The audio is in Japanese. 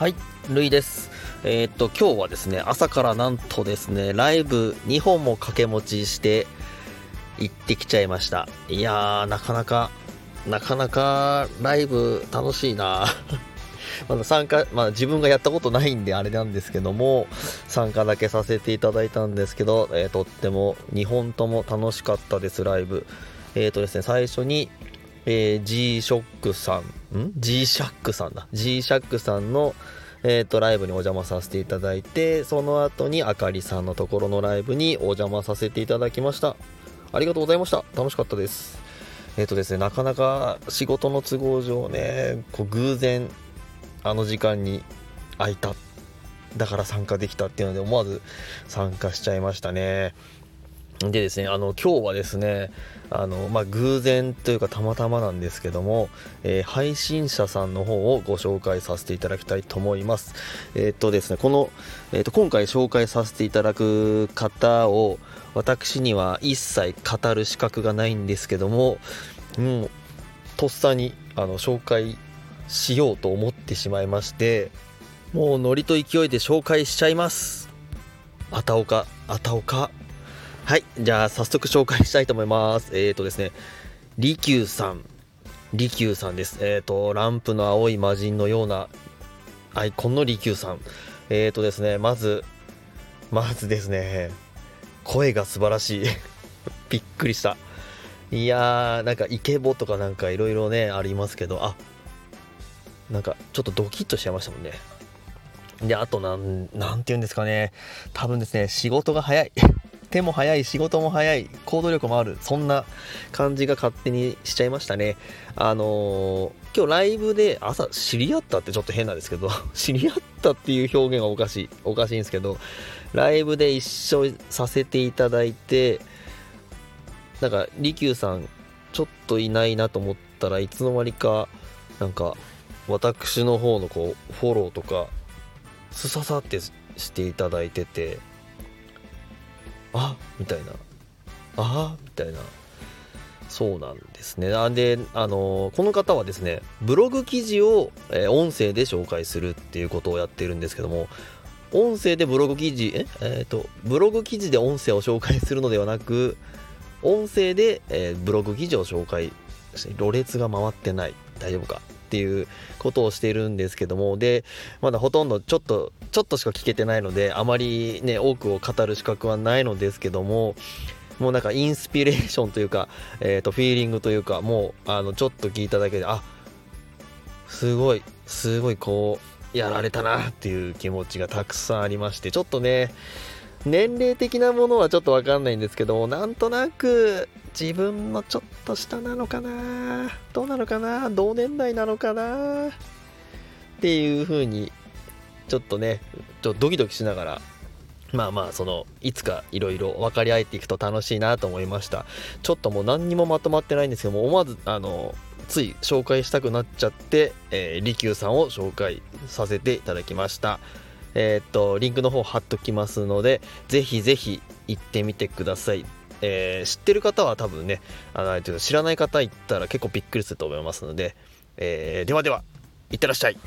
はい、ルイです。えー、っと、今日はですね、朝からなんとですね、ライブ2本も掛け持ちして行ってきちゃいました。いやー、なかなか、なかなかライブ楽しいな まだ参加、まあ自分がやったことないんであれなんですけども、参加だけさせていただいたんですけど、えー、とっても2本とも楽しかったです、ライブ。えっ、ー、とですね、最初に、えー、G-SHOCK さん、ん ?G-SHACK さんだ。G-SHACK さんの、えっ、ー、と、ライブにお邪魔させていただいて、その後にあかりさんのところのライブにお邪魔させていただきました。ありがとうございました。楽しかったです。えっ、ー、とですね、なかなか仕事の都合上ね、こう偶然、あの時間に空いた。だから参加できたっていうので思わず参加しちゃいましたね。でですね、あの今日はですね、あのまあ、偶然というかたまたまなんですけども、えー、配信者さんの方をご紹介させていただきたいと思います。えー、っとですね、この、えー、っと今回紹介させていただく方を私には一切語る資格がないんですけども、もうとっさにあの紹介しようと思ってしまいまして、もうノリと勢いで紹介しちゃいます。あたおか、あたおかはい、じゃあ早速紹介したいと思います。えっ、ー、とですね、利休さん、利休さんです。えっ、ー、と、ランプの青い魔人のようなアイコンの利休さん。えっ、ー、とですね、まず、まずですね、声が素晴らしい。びっくりした。いやー、なんかイケボとかなんかいろいろね、ありますけど、あ、なんかちょっとドキッとしちゃいましたもんね。で、あとなん、なんて言うんですかね。多分ですね、仕事が早い。手も早い、仕事も早い、行動力もある、そんな感じが勝手にしちゃいましたね。あのー、今日ライブで朝知り合ったってちょっと変なんですけど、知り合ったっていう表現はおかしい、おかしいんですけど、ライブで一緒させていただいて、なんか、利休さん、ちょっといないなと思ったらいつの間にか、なんか、私の方のこう、フォローとか、すささってしていただいてて、あみたいな。あみたいな。そうなんですね。なんであのこの方はですねブログ記事を、え、音声で紹介するっていうことをやってるんですけども音声でブログ記事ええー、とブログ記事で音声を紹介するのではなく音声で、えー、ブログ記事を紹介してろれつが回ってない。大丈夫か？っていうことをしているんですけどもでまだほとんどちょっとちょっとしか聞けてないのであまりね多くを語る資格はないのですけどももうなんかインスピレーションというか、えー、とフィーリングというかもうあのちょっと聞いただけであすごいすごいこうやられたなっていう気持ちがたくさんありましてちょっとね年齢的なものはちょっとわかんないんですけどもなんとなく自分のちょっと下なのかな？どうなのかな？同年代なのかな？っていう風にちょっとねちょドキドキしながらまあまあそのいつかいろいろ分かり合えていくと楽しいなと思いました。ちょっともう何にもまとまってないんですけども思わずあのつい紹介したくなっちゃって、えー、利休さんを紹介させていただきました。えー、っとリンクの方貼っときますのでぜひぜひ行ってみてください。えー、知ってる方は多分ねあの知らない方行ったら結構びっくりすると思いますので、えー、ではではいってらっしゃい。